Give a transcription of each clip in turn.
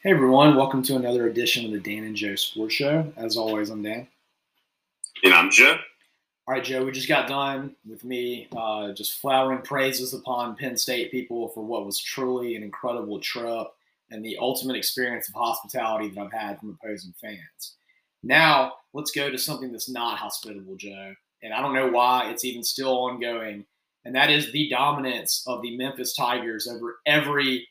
Hey everyone, welcome to another edition of the Dan and Joe Sports Show. As always, I'm Dan. And I'm Joe. All right, Joe, we just got done with me uh, just flowering praises upon Penn State people for what was truly an incredible trip and the ultimate experience of hospitality that I've had from opposing fans. Now, let's go to something that's not hospitable, Joe. And I don't know why it's even still ongoing. And that is the dominance of the Memphis Tigers over every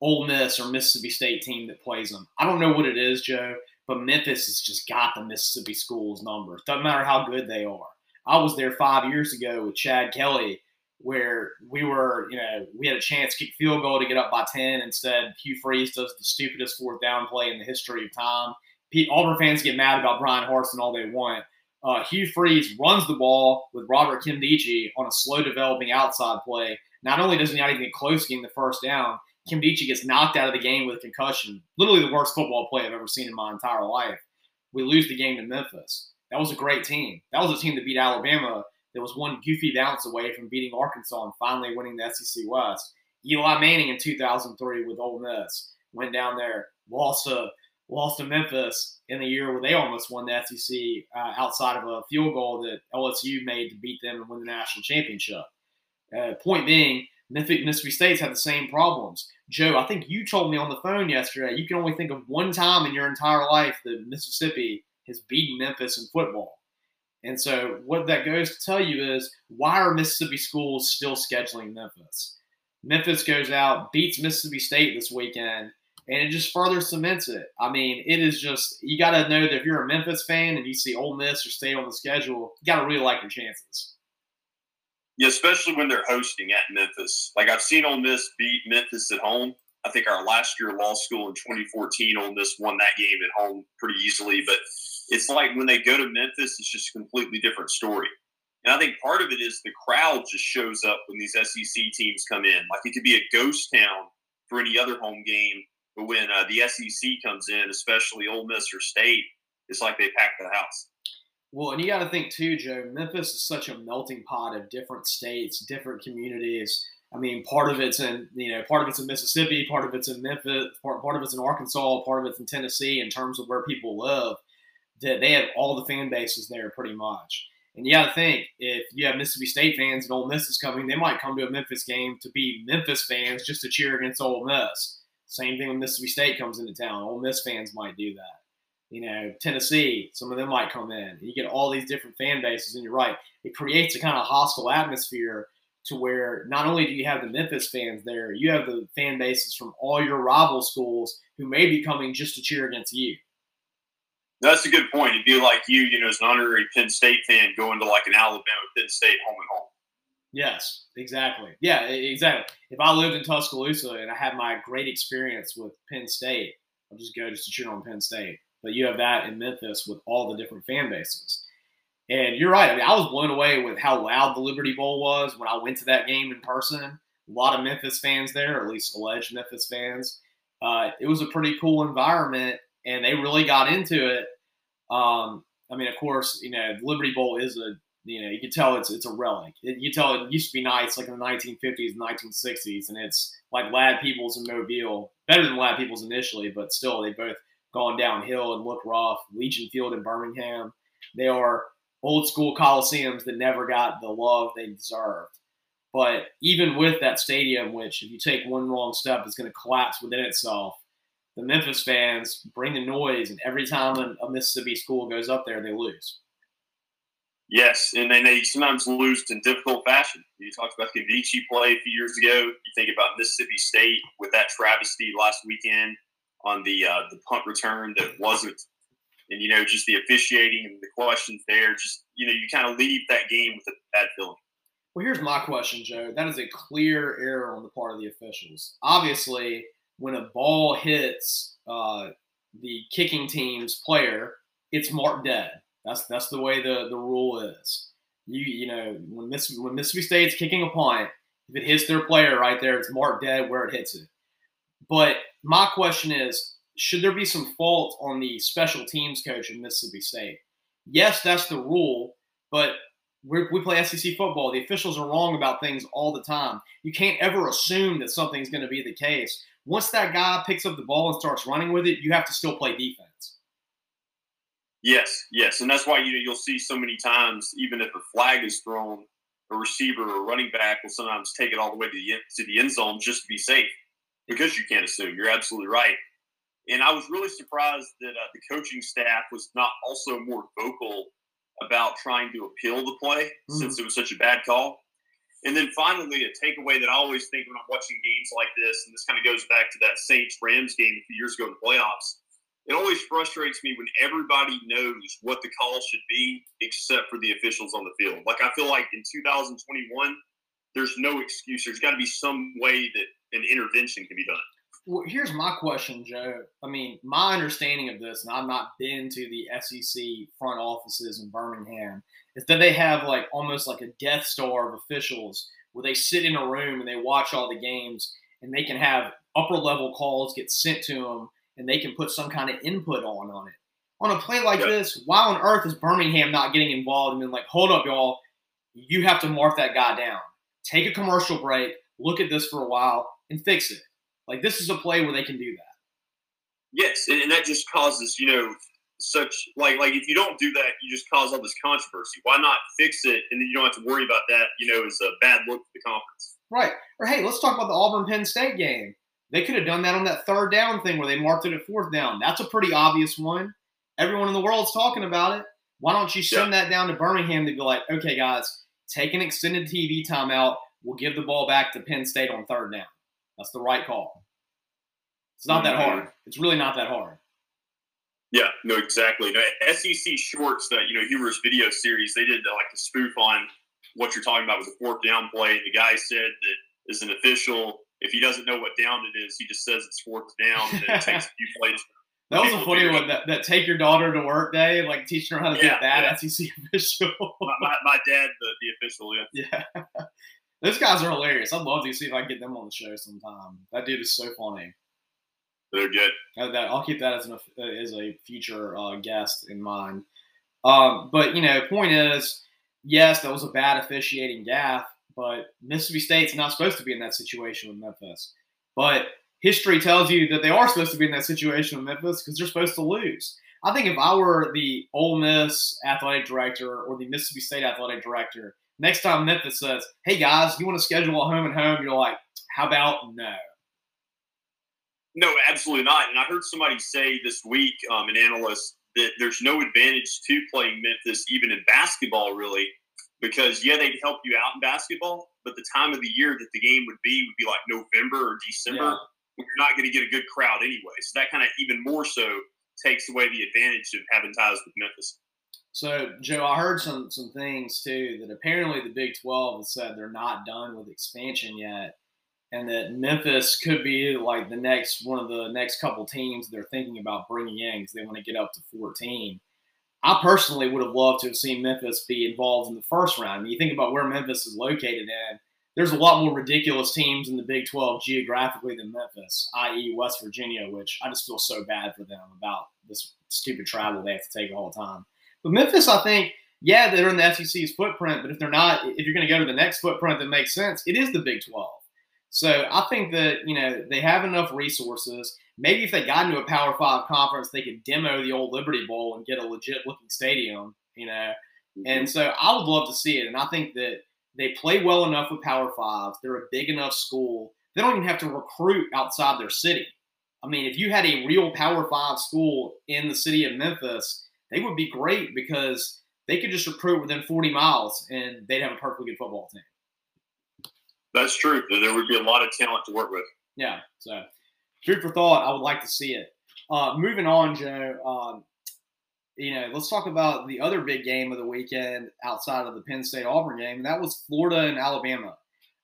Ole Miss or Mississippi State team that plays them. I don't know what it is, Joe, but Memphis has just got the Mississippi schools number. Doesn't matter how good they are. I was there five years ago with Chad Kelly, where we were, you know, we had a chance to kick field goal to get up by 10. Instead, Hugh Freeze does the stupidest fourth down play in the history of time. Pete, Auburn fans get mad about Bryan Harsin all they want. Uh, Hugh Freeze runs the ball with Robert Nkemdiche on a slow developing outside play. Not only does he not even get close getting the first down, Nkemdiche gets knocked out of the game with a concussion. Literally the worst football play I've ever seen in my entire life. We lose the game to Memphis. That was a great team. That was a team that beat Alabama. That was one goofy bounce away from beating Arkansas and finally winning the SEC West. Eli Manning in 2003 with Ole Miss went down there, lost to lost to Memphis in the year where they almost won the SEC uh, outside of a field goal that LSU made to beat them and win the national championship. Uh, point being, Mississippi State's had the same problems. Joe, I think you told me on the phone yesterday you can only think of one time in your entire life that Mississippi has beaten Memphis in football. And so, what that goes to tell you is why are Mississippi schools still scheduling Memphis? Memphis goes out, beats Mississippi State this weekend, and it just further cements it. I mean, it is just, you got to know that if you're a Memphis fan and you see Ole Miss or State on the schedule, you got to really like your chances. Yeah, especially when they're hosting at Memphis. Like I've seen Ole Miss beat Memphis at home. I think our last year law school in 2014, Ole Miss won that game at home pretty easily. But it's like when they go to Memphis, it's just a completely different story. And I think part of it is the crowd just shows up when these SEC teams come in. Like it could be a ghost town for any other home game, but when uh, the SEC comes in, especially Ole Miss or State, it's like they pack the house. Well, and you got to think too, Joe. Memphis is such a melting pot of different states, different communities. I mean, part of it's in you know, part of it's in Mississippi, part of it's in Memphis, part, part of it's in Arkansas, part of it's in Tennessee. In terms of where people live, that they have all the fan bases there pretty much. And you got to think if you have Mississippi State fans and Ole Miss is coming, they might come to a Memphis game to be Memphis fans just to cheer against Ole Miss. Same thing when Mississippi State comes into town. Ole Miss fans might do that you know, Tennessee, some of them might come in. You get all these different fan bases, and you're right. It creates a kind of hostile atmosphere to where not only do you have the Memphis fans there, you have the fan bases from all your rival schools who may be coming just to cheer against you. That's a good point. It'd be like you, you know, as an honorary Penn State fan going to like an Alabama Penn State home and home. Yes, exactly. Yeah, exactly. If I lived in Tuscaloosa and I had my great experience with Penn State, I'll just go just to cheer on Penn State. But you have that in Memphis with all the different fan bases. And you're right. I mean, I was blown away with how loud the Liberty Bowl was when I went to that game in person. A lot of Memphis fans there, at least alleged Memphis fans. Uh, it was a pretty cool environment, and they really got into it. Um, I mean, of course, you know, Liberty Bowl is a you know you can tell it's it's a relic. It, you tell it used to be nice like in the 1950s, 1960s, and it's like Ladd-Peebles and Mobile, better than Ladd-Peebles initially, but still they both gone downhill and look rough. Legion Field in Birmingham, they are old school coliseums that never got the love they deserved. But even with that stadium, which if you take one wrong step is going to collapse within itself, the Memphis fans bring the noise, and every time a, Mississippi school goes up there, they lose. Yes, and then they sometimes lose in difficult fashion. You talked about the Vici play a few years ago. You think about Mississippi State with that travesty last weekend on the uh, the punt return that wasn't, and you know just the officiating and the questions there. Just you know you kind of leave that game with a bad feeling. Well, here's my question, Joe. That is a clear error on the part of the officials. Obviously, when a ball hits uh, the kicking team's player, it's marked dead. That's that's the way the, the rule is. You you know when Miss when Mississippi State's kicking a punt, if it hits their player right there, it's marked dead where it hits it. But my question is should there be some fault on the special teams coach in Mississippi State? Yes, that's the rule, but we play SEC football. The officials are wrong about things all the time. You can't ever assume that something's going to be the case. Once that guy picks up the ball and starts running with it, you have to still play defense. Yes, yes, and that's why you you'll see so many times, even if a flag is thrown, a receiver or running back will sometimes take it all the way to the end, to the end zone just to be safe because you can't assume. You're absolutely right. And I was really surprised that uh, the coaching staff was not also more vocal about trying to appeal the play mm-hmm. since it was such a bad call. And then finally, a takeaway that I always think when I'm watching games like this, and this kind of goes back to that Saints Rams game a few years ago in the playoffs. It always frustrates me when everybody knows what the call should be except for the officials on the field. Like, I feel like in 2021, there's no excuse. There's got to be some way that an intervention can be done. Well, here's my question, Joe. I mean, my understanding of this, and I've not been to the SEC front offices in Birmingham, is that they have like almost like a Death Star of officials where they sit in a room and they watch all the games and they can have upper level calls get sent to them and they can put some kind of input on on it. On a play like this, why on earth is Birmingham not getting involved and being like, hold up, y'all, you have to mark that guy down. Take a commercial break, look at this for a while, and fix it. Like this is a play where they can do that. Yes, and, that just causes, you know, such like like if you don't do that, you just cause all this controversy. Why not fix it and then you don't have to worry about that, you know, as a bad look for the conference. Right. Or hey, let's talk about the Auburn Penn State game. They could have done that on that third down thing where they marked it at fourth down. That's a pretty obvious one. Everyone in the world's talking about it. Why don't you send yeah. that down to Birmingham to be like, okay, guys, take an extended TV timeout. We'll give the ball back to Penn State on third down. That's the right call. It's not that mm-hmm. hard. It's really not that hard. Yeah, no, exactly. No, SEC Shorts, that you know, humorous video series, they did uh, like a spoof on what you're talking about with the fourth down play. The guy said that as an official, if he doesn't know what down it is, he just says it's fourth down, and it takes a few plays. That was a funny one. That, that take your daughter to work day, like teaching her how to yeah, be a bad yeah. SEC official. my, my, my, dad, the, the official, yeah. Yeah. Those guys are hilarious. I'd love to see if I can get them on the show sometime. That dude is so funny. They're good. Uh, I'll keep that as, an, uh, as a future uh, guest in mind. Um, but, you know, point is, yes, that was a bad officiating gaff, but Mississippi State's not supposed to be in that situation with Memphis. But history tells you that they are supposed to be in that situation with Memphis because they're supposed to lose. I think if I were the Ole Miss athletic director or the Mississippi State athletic director, next time Memphis says, "Hey guys, you want to schedule a home and home?" You're like, "How about no?" No, absolutely not. And I heard somebody say this week, um, an analyst, that there's no advantage to playing Memphis even in basketball, really, because yeah, they'd help you out in basketball, but the time of the year that the game would be would be like November or December. Yeah. You're not going to get a good crowd anyway. So that kind of even more so takes away the advantage of having ties with Memphis. So, Joe, I heard some some things too that apparently the Big 12 has said they're not done with expansion yet, and that Memphis could be like the next one of the next couple teams they're thinking about bringing in because they want to get up to 14. I personally would have loved to have seen Memphis be involved in the first round. I mean, you think about where Memphis is located in, there's a lot more ridiculous teams in the Big 12 geographically than Memphis, i.e., West Virginia, which I just feel so bad for them about this stupid travel they have to take all the time. But Memphis, I think, yeah, they're in the SEC's footprint, but if they're not, if you're going to go to the next footprint that makes sense, it is the Big 12. So I think that, you know, they have enough resources. Maybe if they got into a Power Five conference, they could demo the old Liberty Bowl and get a legit looking stadium, you know. And mm-hmm. so I would love to see it. And I think that they play well enough with Power Fives. They're a big enough school. They don't even have to recruit outside their city. I mean, if you had a real Power Five school in the city of Memphis, they would be great because they could just recruit within 40 miles and they'd have a perfectly good football team. That's true. There would be a lot of talent to work with. Yeah. So, food for thought. I would like to see it. Uh, moving on, Joe. Um, you know, let's talk about the other big game of the weekend outside of the Penn State Auburn game, and that was Florida and Alabama.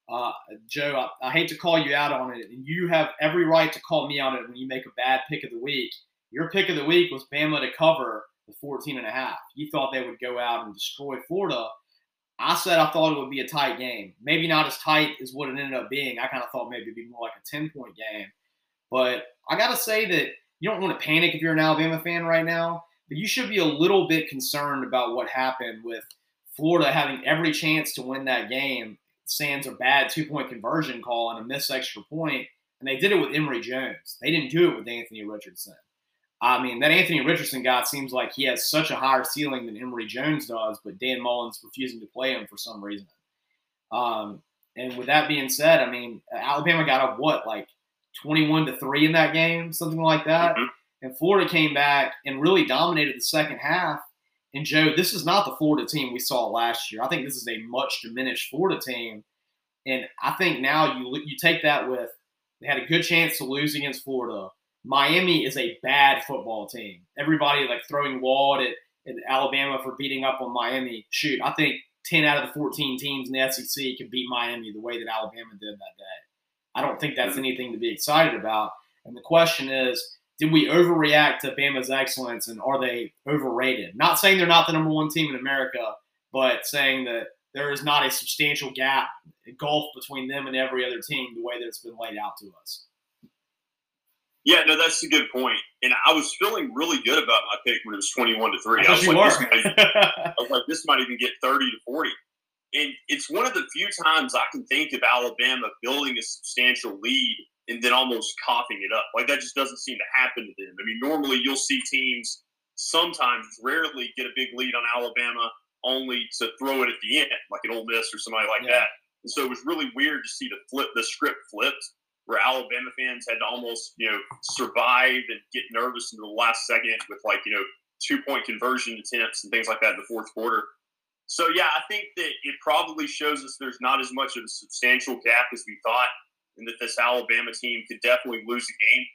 Uh, Joe, I, I, hate to call you out on it, and you have every right to call me on it when you make a bad pick of the week. Your pick of the week was Bama to cover the 14 and a half. You thought they would go out and destroy Florida. I said I thought it would be a tight game. Maybe not as tight as what it ended up being. I kind of thought maybe it'd be more like a 10 point game. But I got to say that you don't want to panic if you're an Alabama fan right now, but you should be a little bit concerned about what happened with Florida having every chance to win that game, sans a bad two point conversion call and a missed extra point, and they did it with Emory Jones. They didn't do it with Anthony Richardson. I mean, that Anthony Richardson guy seems like he has such a higher ceiling than Emory Jones does, but Dan Mullen's refusing to play him for some reason. Um, and with that being said, I mean, Alabama got up what, like 21 to 3 in that game, something like that. Mm-hmm. And Florida came back and really dominated the second half. And Joe, this is not the Florida team we saw last year. I think this is a much diminished Florida team. And I think now you you take that with they had a good chance to lose against Florida. Miami is a bad football team. Everybody like throwing Wald at, at Alabama for beating up on Miami. Shoot, I think 10 out of the 14 teams in the SEC can beat Miami the way that Alabama did that day. I don't think that's anything to be excited about. And the question is, did we overreact to Bama's excellence and are they overrated? Not saying they're not the number one team in America, but saying that there is not a substantial gap, gulf between them and every other team the way that it's been laid out to us. Yeah, no, that's a good point. And I was feeling really good about my pick when it was twenty-one to three. I, I was, like, this might, I was like, this might even get thirty to forty. And it's one of the few times I can think of Alabama building a substantial lead and then almost coughing it up. Like that just doesn't seem to happen to them. I mean, normally you'll see teams sometimes rarely get a big lead on Alabama only to throw it at the end, like an Ole Miss or somebody like yeah. that. And so it was really weird to see the flip the script flipped where Alabama fans had to almost, you know, survive and get nervous in the last second with like, you know, two point conversion attempts and things like that in the fourth quarter. So yeah, I think that it probably shows us there's not as much of a substantial gap as we thought, and that this Alabama team could definitely lose a game.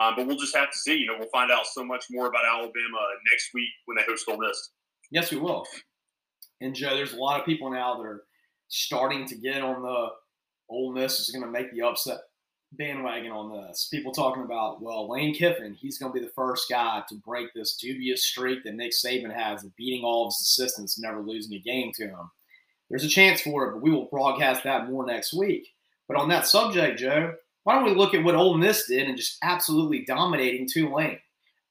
Um, but we'll just have to see. You know, we'll find out so much more about Alabama next week when they host Ole Miss. Yes, we will. And Joe, there's a lot of people now that are starting to get on the Ole Miss is going to make the upset bandwagon on this. People talking about, well, Lane Kiffin, he's going to be the first guy to break this dubious streak that Nick Saban has of beating all of his assistants and never losing a game to him. There's a chance for it, but we will broadcast that more next week. But on that subject, Joe, why don't we look at what Ole Miss did and just absolutely dominating Tulane?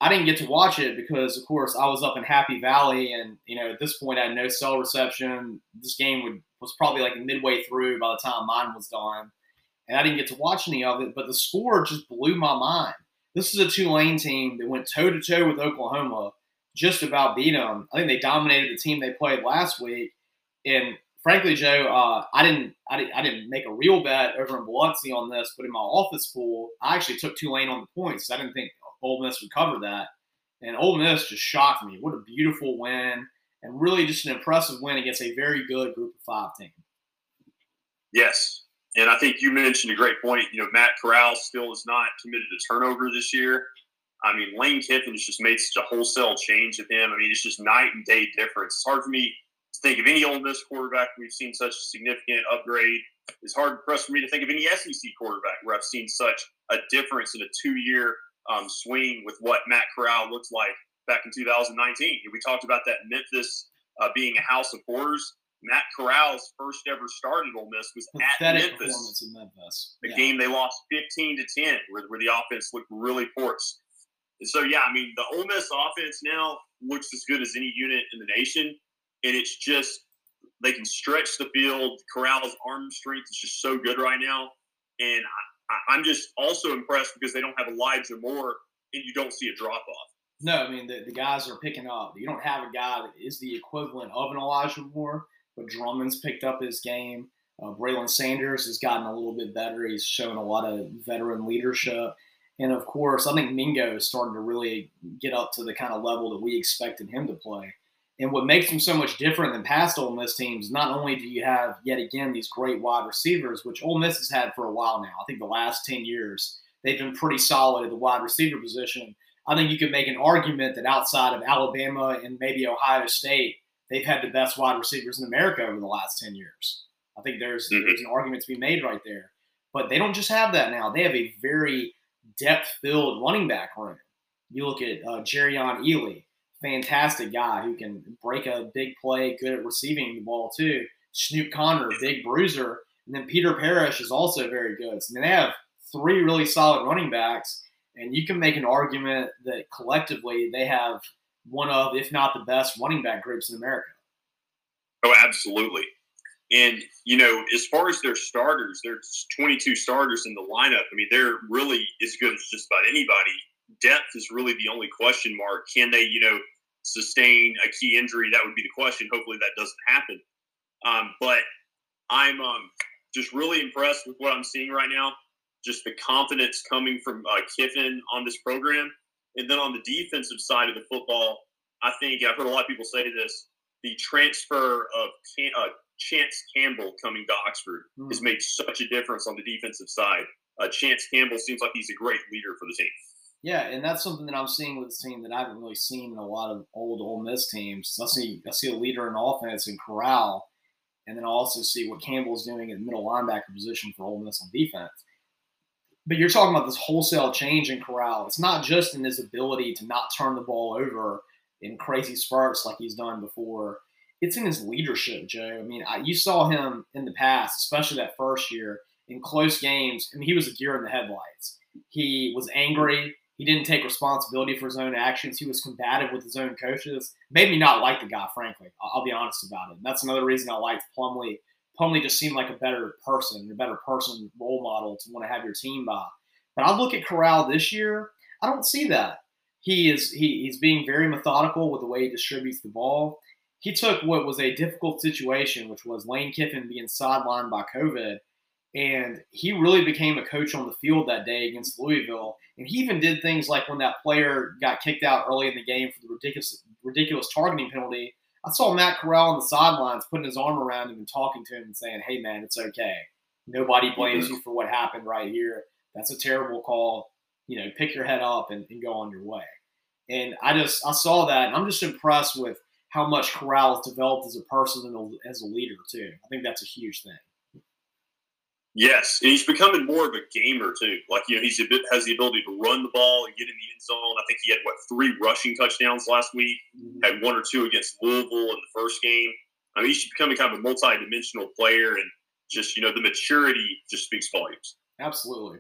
I didn't get to watch it because, of course, I was up in Happy Valley, and you know at this point I had no cell reception. This game would, was probably like midway through by the time mine was done and I didn't get to watch any of it, but the score just blew my mind. This is a Tulane team that went toe to toe with Oklahoma, just about beat them. I think they dominated the team they played last week, and frankly, Joe, uh, I didn't, I didn't, I didn't make a real bet over in Biloxi on this, but in my office pool, I actually took Tulane on the points. I didn't think Ole Miss would cover that, and Ole Miss just shocked me. What a beautiful win, and really just an impressive win against a very good Group of Five team. Yes, and I think you mentioned a great point. You know, Matt Corral still is not committed to turnover this year. I mean, Lane Kiffin's just made such a wholesale change with him. I mean, it's just night and day difference. It's hard for me to think of any Ole Miss quarterback we've seen such a significant upgrade. It's hard for us for me to think of any SEC quarterback where I've seen such a difference in a two-year um, swing with what Matt Corral looked like back in 2019. We talked about that Memphis uh, being a house of horrors. Matt Corral's first ever start at Ole Miss was Pathetic at Memphis. Performance in Memphis. The yeah. game they lost 15 to 10, where, where the offense looked really porous. And so, yeah, I mean, the Ole Miss offense now looks as good as any unit in the nation. And it's just, they can stretch the field. Corral's arm strength is just so good right now. And I, I'm just also impressed because they don't have Elijah Moore and you don't see a drop off. No, I mean, the, the guys are picking up. You don't have a guy that is the equivalent of an Elijah Moore but Drummond's picked up his game. Uh, Braylon Sanders has gotten a little bit better. He's shown a lot of veteran leadership. And of course, I think Mingo is starting to really get up to the kind of level that we expected him to play. And what makes him so much different than past Ole Miss teams, not only do you have yet again these great wide receivers, which Ole Miss has had for a while now. I think the last 10 years, they've been pretty solid at the wide receiver position. I think you could make an argument that outside of Alabama and maybe Ohio State, they've had the best wide receivers in America over the last 10 years. I think there's, mm-hmm. there's an argument to be made right there. But they don't just have that now. They have a very depth filled running back room. You look at uh, Jerrion Ealy, fantastic guy who can break a big play, good at receiving the ball too. Snoop Conner, big bruiser. And then Peter Parrish is also very good. So they have three really solid running backs. And you can make an argument that collectively they have one of, if not the best running back groups in America. Oh, absolutely. And, you know, as far as their starters, there's 22 starters in the lineup. I mean, they're really as good as just about anybody. Depth is really the only question mark. Can they, you know, sustain a key injury? That would be the question. Hopefully that doesn't happen. Um, but I'm um, just really impressed with what I'm seeing right now. Just the confidence coming from uh, Kiffin on this program. And then on the defensive side of the football, I think I've heard a lot of people say this the transfer of uh, Chance Campbell coming to Oxford mm. has made such a difference on the defensive side. Uh, Chance Campbell seems like he's a great leader for the team. Yeah, and that's something that I'm seeing with this team that I haven't really seen in a lot of old Ole Miss teams. I see I see a leader in offense in Corral, and then I also see what Campbell's doing in the middle linebacker position for Ole Miss on defense. But you're talking about this wholesale change in Corral. It's not just in his ability to not turn the ball over in crazy spurts like he's done before it's in his leadership, Joe. I mean, I, you saw him in the past, especially that first year in close games. I mean, he was a gear in the headlights. He was angry. He didn't take responsibility for his own actions. He was combative with his own coaches. Made me not like the guy, frankly. I'll, I'll be honest about it. And that's another reason I liked Plumlee. Plumlee just seemed like a better person, a better person role model to want to have your team by. But I look at Corral this year. I don't see that. He is he, he's being very methodical with the way he distributes the ball he took what was a difficult situation, which was Lane Kiffin being sidelined by COVID, and he really became a coach on the field that day against Louisville. And he even did things like when that player got kicked out early in the game for the ridiculous ridiculous targeting penalty. I saw Matt Corral on the sidelines putting his arm around him and talking to him and saying, "Hey, man, it's okay. Nobody blames you for what happened right here. That's a terrible call. You know, pick your head up and, and go on your way." And I just I saw that, and I'm just impressed with how much Corral has developed as a person and as a leader too. I think that's a huge thing. Yes, and he's becoming more of a gamer too. Like you know, he's a bit has the ability to run the ball and get in the end zone. I think he had what three rushing touchdowns last week. Mm-hmm. Had one or two against Louisville in the first game. I mean, he's becoming kind of a multi-dimensional player, and just you know, the maturity just speaks volumes. Absolutely.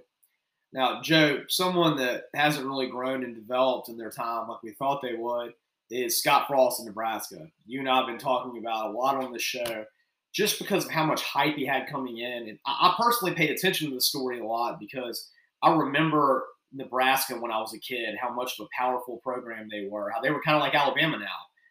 Now, Joe, someone that hasn't really grown and developed in their time like we thought they would is Scott Frost in Nebraska. You and I have been talking about a lot on the show just because of how much hype he had coming in. And I, personally paid attention to the story a lot because I remember Nebraska when I was a kid, how much of a powerful program they were, how they were kind of like Alabama now,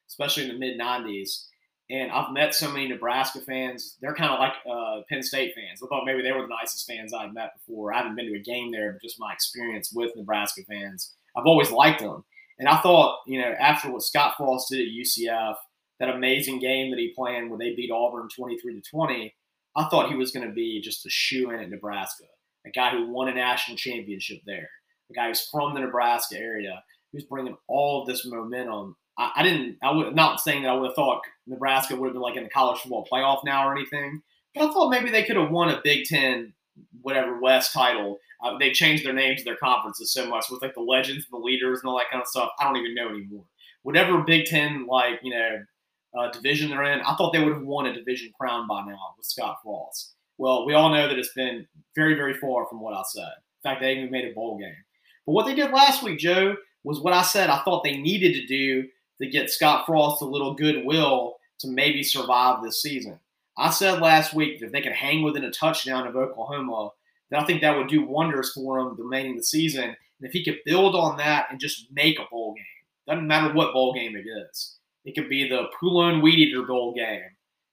especially in the mid 90s. And I've met so many Nebraska fans. They're kind of like uh, Penn State fans. I thought maybe they were the nicest fans I'd met before. I haven't been to a game there, but just my experience with Nebraska fans. I've always liked them. And I thought, you know, after what Scott Frost did at UCF, that amazing game that he played where they beat Auburn 23 to 20, I thought he was going to be just a shoe in at Nebraska, a guy who won a national championship there, a guy who's from the Nebraska area, who's bringing all of this momentum. I, I didn't, I would not saying that I would have thought Nebraska would have been like in the college football playoff now or anything, but I thought maybe they could have won a Big Ten, whatever West title uh, they changed their names their conferences so much with like the legends and the leaders and all that kind of stuff. I don't even know anymore. Whatever Big Ten like you know uh, division they're in, I thought they would have won a division crown by now with Scott Frost. Well, we all know that it's been very very far from what I said. In fact, they even made a bowl game. But what they did last week, Joe, was what I said I thought they needed to do to get Scott Frost a little goodwill to maybe survive this season. I said last week that if they could hang within a touchdown of Oklahoma, then I think that would do wonders for him the remaining of the season. And if he could build on that and just make a bowl game, doesn't matter what bowl game it is. It could be the Poulan Weed Eater Bowl game.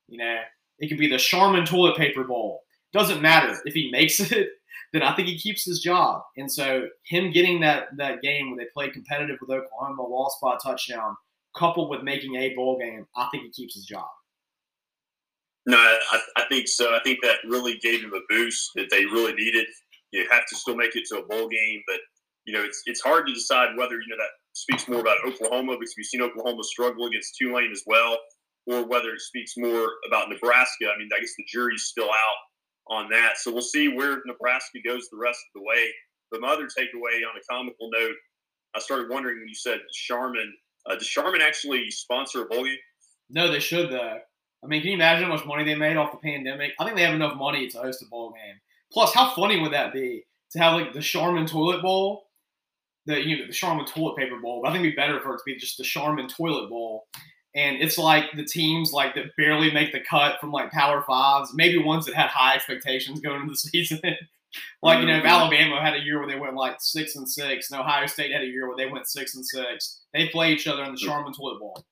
You know, it could be the Charmin Toilet Paper Bowl. Doesn't matter. If he makes it, then I think he keeps his job. And so him getting that that game where they played competitive with Oklahoma, lost by a touchdown, coupled with making a bowl game, I think he keeps his job. No, I, I think so. I think that really gave him a boost that they really needed. You have to still make it to a bowl game, but you know it's it's hard to decide whether you know that speaks more about Oklahoma because we've seen Oklahoma struggle against Tulane as well, or whether it speaks more about Nebraska. I mean, I guess the jury's still out on that, so we'll see where Nebraska goes the rest of the way. But my other takeaway on a comical note, I started wondering when you said Charmin. Uh, does Charmin actually sponsor a bowl game? No, they should though. I mean, can you imagine how much money they made off the pandemic? I think they have enough money to host a bowl game. Plus, how funny would that be to have like the Charmin toilet bowl, the you know the Charmin toilet paper bowl? But I think it'd be better for it to be just the Charmin toilet bowl, and it's like the teams like that barely make the cut from like Power Fives, maybe ones that had high expectations going into the season. like you know, if mm-hmm. Alabama had a year where they went like six and six, and Ohio State had a year where they went six and six, they play each other in the Charmin Toilet Bowl.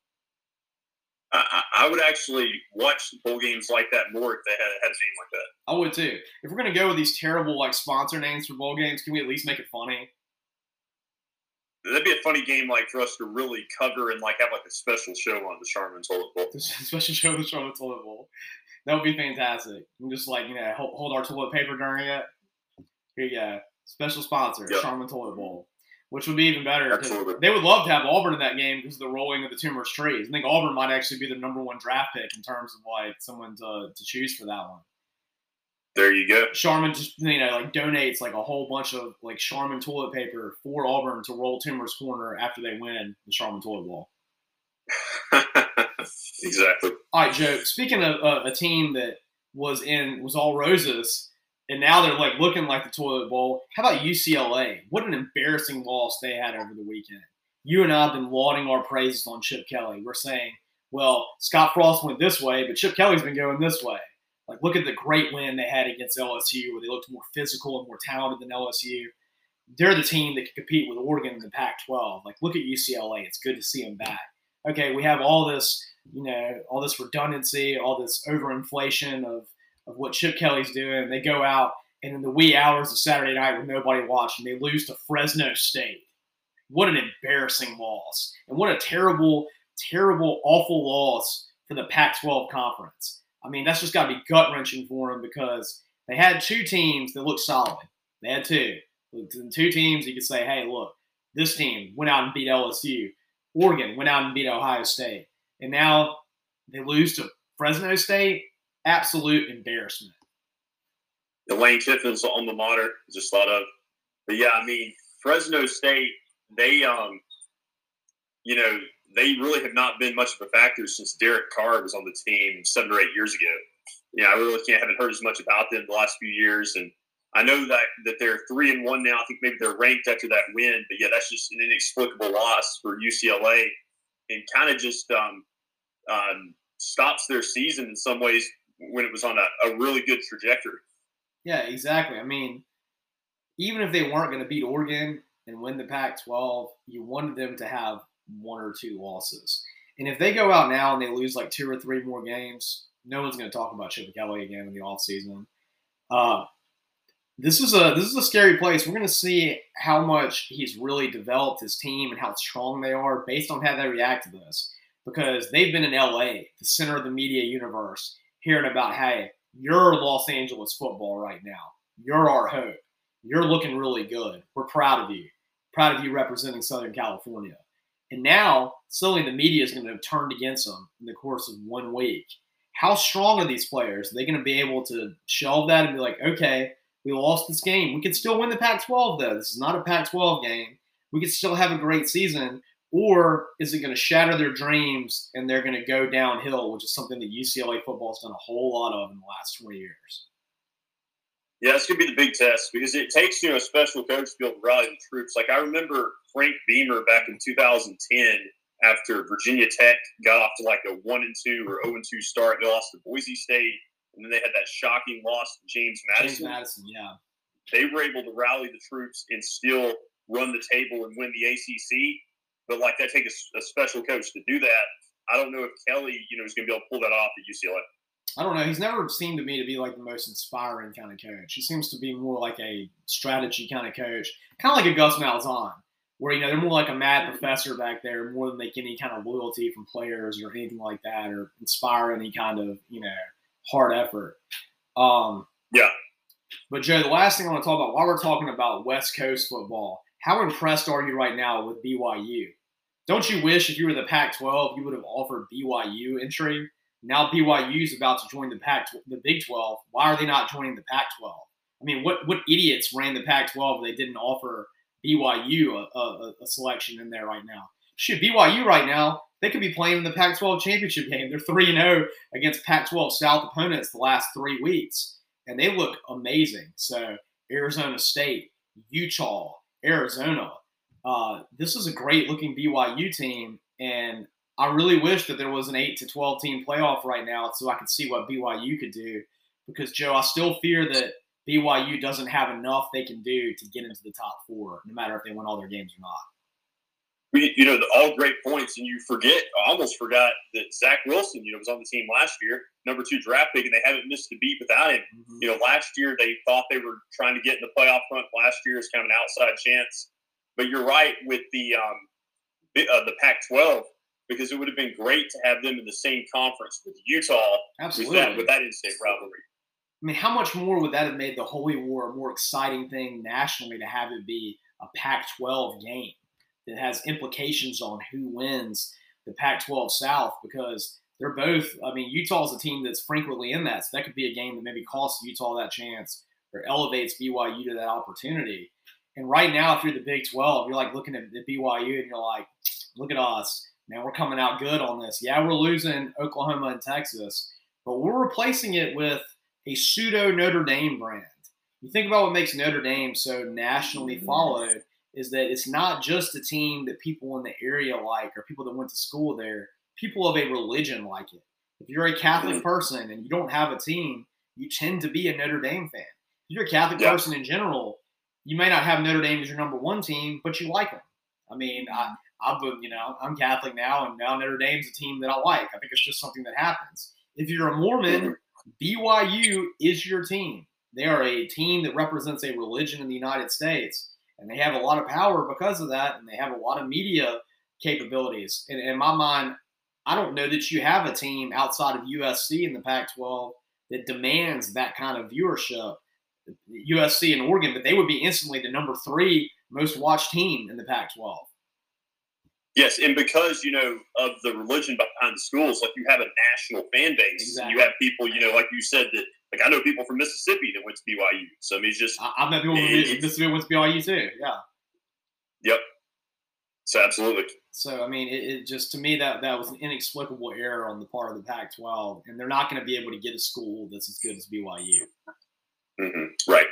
I, I, would actually watch bowl games like that more if they had, had a name like that. I would too. If we're gonna go with these terrible like sponsor names for bowl games, can we at least make it funny? That'd be a funny game, like for us to really cover and like have like a special show on the Charmin Toilet Bowl. special show on the Charmin Toilet Bowl. That would be fantastic. And just like you know, hold, hold our toilet paper during it. Here you go. Special sponsor, yep. Charmin Toilet Bowl which would be even better. They would love to have Auburn in that game because of the rolling of the Toomer's trees. I think Auburn might actually be the number one draft pick in terms of like someone to, to choose for that one. There you go. Charmin just you know like donates like a whole bunch of like Charmin toilet paper for Auburn to roll Toomer's corner after they win the Charmin toilet bowl. exactly. All right, Joe. Speaking of uh, a team that was in was all roses and now they're like looking like the toilet bowl. How about UCLA? What an embarrassing loss they had over the weekend. You and I have been lauding our praises on Chip Kelly. We're saying, well, Scott Frost went this way, but Chip Kelly's been going this way. Like, look at the great win they had against LSU, where they looked more physical and more talented than LSU. They're the team that can compete with Oregon in the Pac-12. Like, look at UCLA. It's good to see them back. Okay, we have all this, you know, all this redundancy, all this overinflation of of what Chip Kelly's doing. They go out and in the wee hours of Saturday night with nobody watching, they lose to Fresno State. What an embarrassing loss. And what a terrible, terrible, awful loss for the Pac 12 conference. I mean, that's just got to be gut wrenching for them because they had two teams that looked solid. They had two. Two teams you could say, hey, look, this team went out and beat LSU. Oregon went out and beat Ohio State. And now they lose to Fresno State absolute embarrassment. The Lane Kiffin's alma mater, just thought of. But yeah, I mean, Fresno State, they, um, you know, they really have not been much of a factor since Derek Carr was on the team seven or eight years ago. Yeah, I really can't haven't heard as much about them the last few years, and I know that that they're three and one now. I think maybe they're ranked after that win, but yeah, that's just an inexplicable loss for UCLA, and kind of just um, um, stops their season in some ways when it was on a, a really good trajectory. Yeah, exactly. I mean, even if they weren't going to beat Oregon and win the Pac 12, you wanted them to have one or two losses. And if they go out now and they lose like two or three more games, no one's going to talk about Chip Kelly again in the offseason. Uh, this is a this is a scary place. We're going to see how much he's really developed his team and how strong they are based on how they react to this. Because they've been in LA, the center of the media universe, hearing about, hey, you're Los Angeles football right now. You're our hope. You're looking really good. We're proud of you. Proud of you representing Southern California. And now, suddenly the media is going to have turned against them in the course of one week. How strong are these players? Are they going to be able to shelve that and be like, okay, we lost this game. We could still win the Pac 12, though. This is not a Pac 12 game. We could still have a great season. Or is it going to shatter their dreams and they're going to go downhill, which is something that UCLA football has done a whole lot of in the last 20 years? Yeah, it's going to be the big test because it takes you know a special coach to be able to rally the troops. Like I remember Frank Beamer back in 2010 after Virginia Tech got off to like a one and two or zero and two start. They lost to Boise State, and then they had that shocking loss to James Madison. James Madison, yeah. They were able to rally the troops and still run the table and win the ACC. But like that takes a, a special coach to do that. I don't know if Kelly, you know, is going to be able to pull that off at UCLA. I don't know. He's never seemed to me to be like the most inspiring kind of coach. He seems to be more like a strategy kind of coach, kind of like a Gus Malzahn, where you know they're more like a mad professor back there, more than make any kind of loyalty from players or anything like that, or inspire any kind of you know hard effort. Um, yeah. But Joe, the last thing I want to talk about while we're talking about West Coast football, how impressed are you right now with BYU? Don't you wish if you were the Pac-12, you would have offered BYU entry? Now BYU is about to join the Pac, the Big 12. Why are they not joining the Pac-12? I mean, what what idiots ran the Pac-12? They didn't offer BYU a, a, a selection in there right now. Should BYU right now, they could be playing in the Pac-12 championship game. They're three and zero oh against Pac-12 South opponents the last three weeks, and they look amazing. So Arizona State, Utah, Arizona, uh, this is a great looking BYU team, and I really wish that there was an eight to twelve team playoff right now, so I could see what BYU could do. Because Joe, I still fear that BYU doesn't have enough they can do to get into the top four, no matter if they win all their games or not we, you know, all great points, and you forget, I almost forgot that Zach Wilson, you know, was on the team last year, number two draft pick, and they haven't missed a beat without him. Mm-hmm. You know, last year they thought they were trying to get in the playoff front. Last year is kind of an outside chance, but you're right with the um, uh, the Pac-12 because it would have been great to have them in the same conference with Utah Absolutely. with that with that in-state rivalry. I mean, how much more would that have made the Holy War a more exciting thing nationally to have it be a Pac-12 game? that has implications on who wins the Pac 12 South because they're both, I mean, Utah's a team that's frequently in that. So that could be a game that maybe costs Utah that chance or elevates BYU to that opportunity. And right now, if you're the Big 12, you're like looking at the BYU and you're like, look at us. Man, we're coming out good on this. Yeah, we're losing Oklahoma and Texas, but we're replacing it with a pseudo Notre Dame brand. You think about what makes Notre Dame so nationally followed is that it's not just a team that people in the area like or people that went to school there. People of a religion like it. If you're a Catholic mm. person and you don't have a team, you tend to be a Notre Dame fan. If you're a Catholic person in general, you may not have Notre Dame as your number one team, but you like them. I mean, I, I've you know I'm Catholic now, and now Notre Dame's a team that I like. I think it's just something that happens. If you're a Mormon, BYU is your team. They are a team that represents a religion in the United States and they have a lot of power because of that, and they have a lot of media capabilities. And in my mind, I don't know that you have a team outside of USC in the Pac-12 that demands that kind of viewership. USC and Oregon, but they would be instantly the number three most watched team in the Pac-12. Yes, and because you know of the religion behind the schools, like you have a national fan base. Exactly. You have people, you know, like you said, that like I know people from Mississippi that went to BYU. So I mean, it's just I, have met people from Mississippi went to BYU too. Yeah. Yep. So absolutely. So I mean, it, it, just to me that that was an inexplicable error on the part of the Pac-12, and they're not going to be able to get a school that's as good as BYU. Mm-hmm. Right.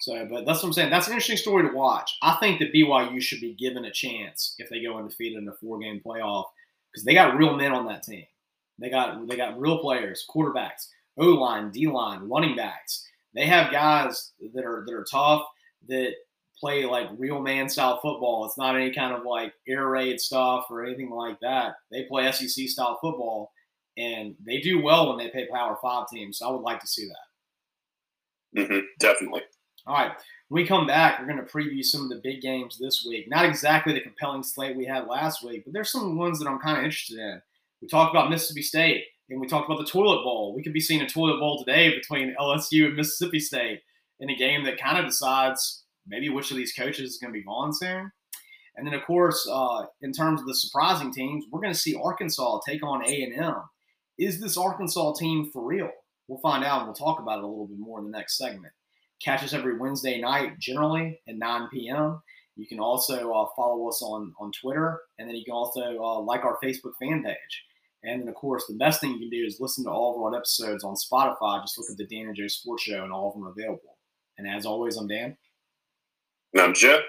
So, but that's what I'm saying. That's an interesting story to watch. I think that BYU should be given a chance if they go undefeated in a four-game playoff because they got real men on that team. They got they got real players, quarterbacks. O line, D line, running backs. They have guys that are that are tough that play like real man style football. It's not any kind of like air raid stuff or anything like that. They play SEC style football, and they do well when they play Power Five teams. So I would like to see that. Mm-hmm, definitely. All right. When we come back, we're going to preview some of the big games this week. Not exactly the compelling slate we had last week, but there's some ones that I'm kind of interested in. We talked about Mississippi State and we talked about the toilet bowl. We could be seeing a toilet bowl today between LSU and Mississippi State in a game that kind of decides maybe which of these coaches is going to be gone soon. And then, of course, uh, in terms of the surprising teams, we're going to see Arkansas take on A and M. Is this Arkansas team for real? We'll find out, and we'll talk about it a little bit more in the next segment. Catch us every Wednesday night, generally at 9 p.m. You can also uh, follow us on on Twitter, and then you can also uh, like our Facebook fan page. And then, of course, the best thing you can do is listen to all of our episodes on Spotify. Just look at the Dan and Joe Sports Show, and all of them are available. And as always, I'm Dan. And I'm Joe.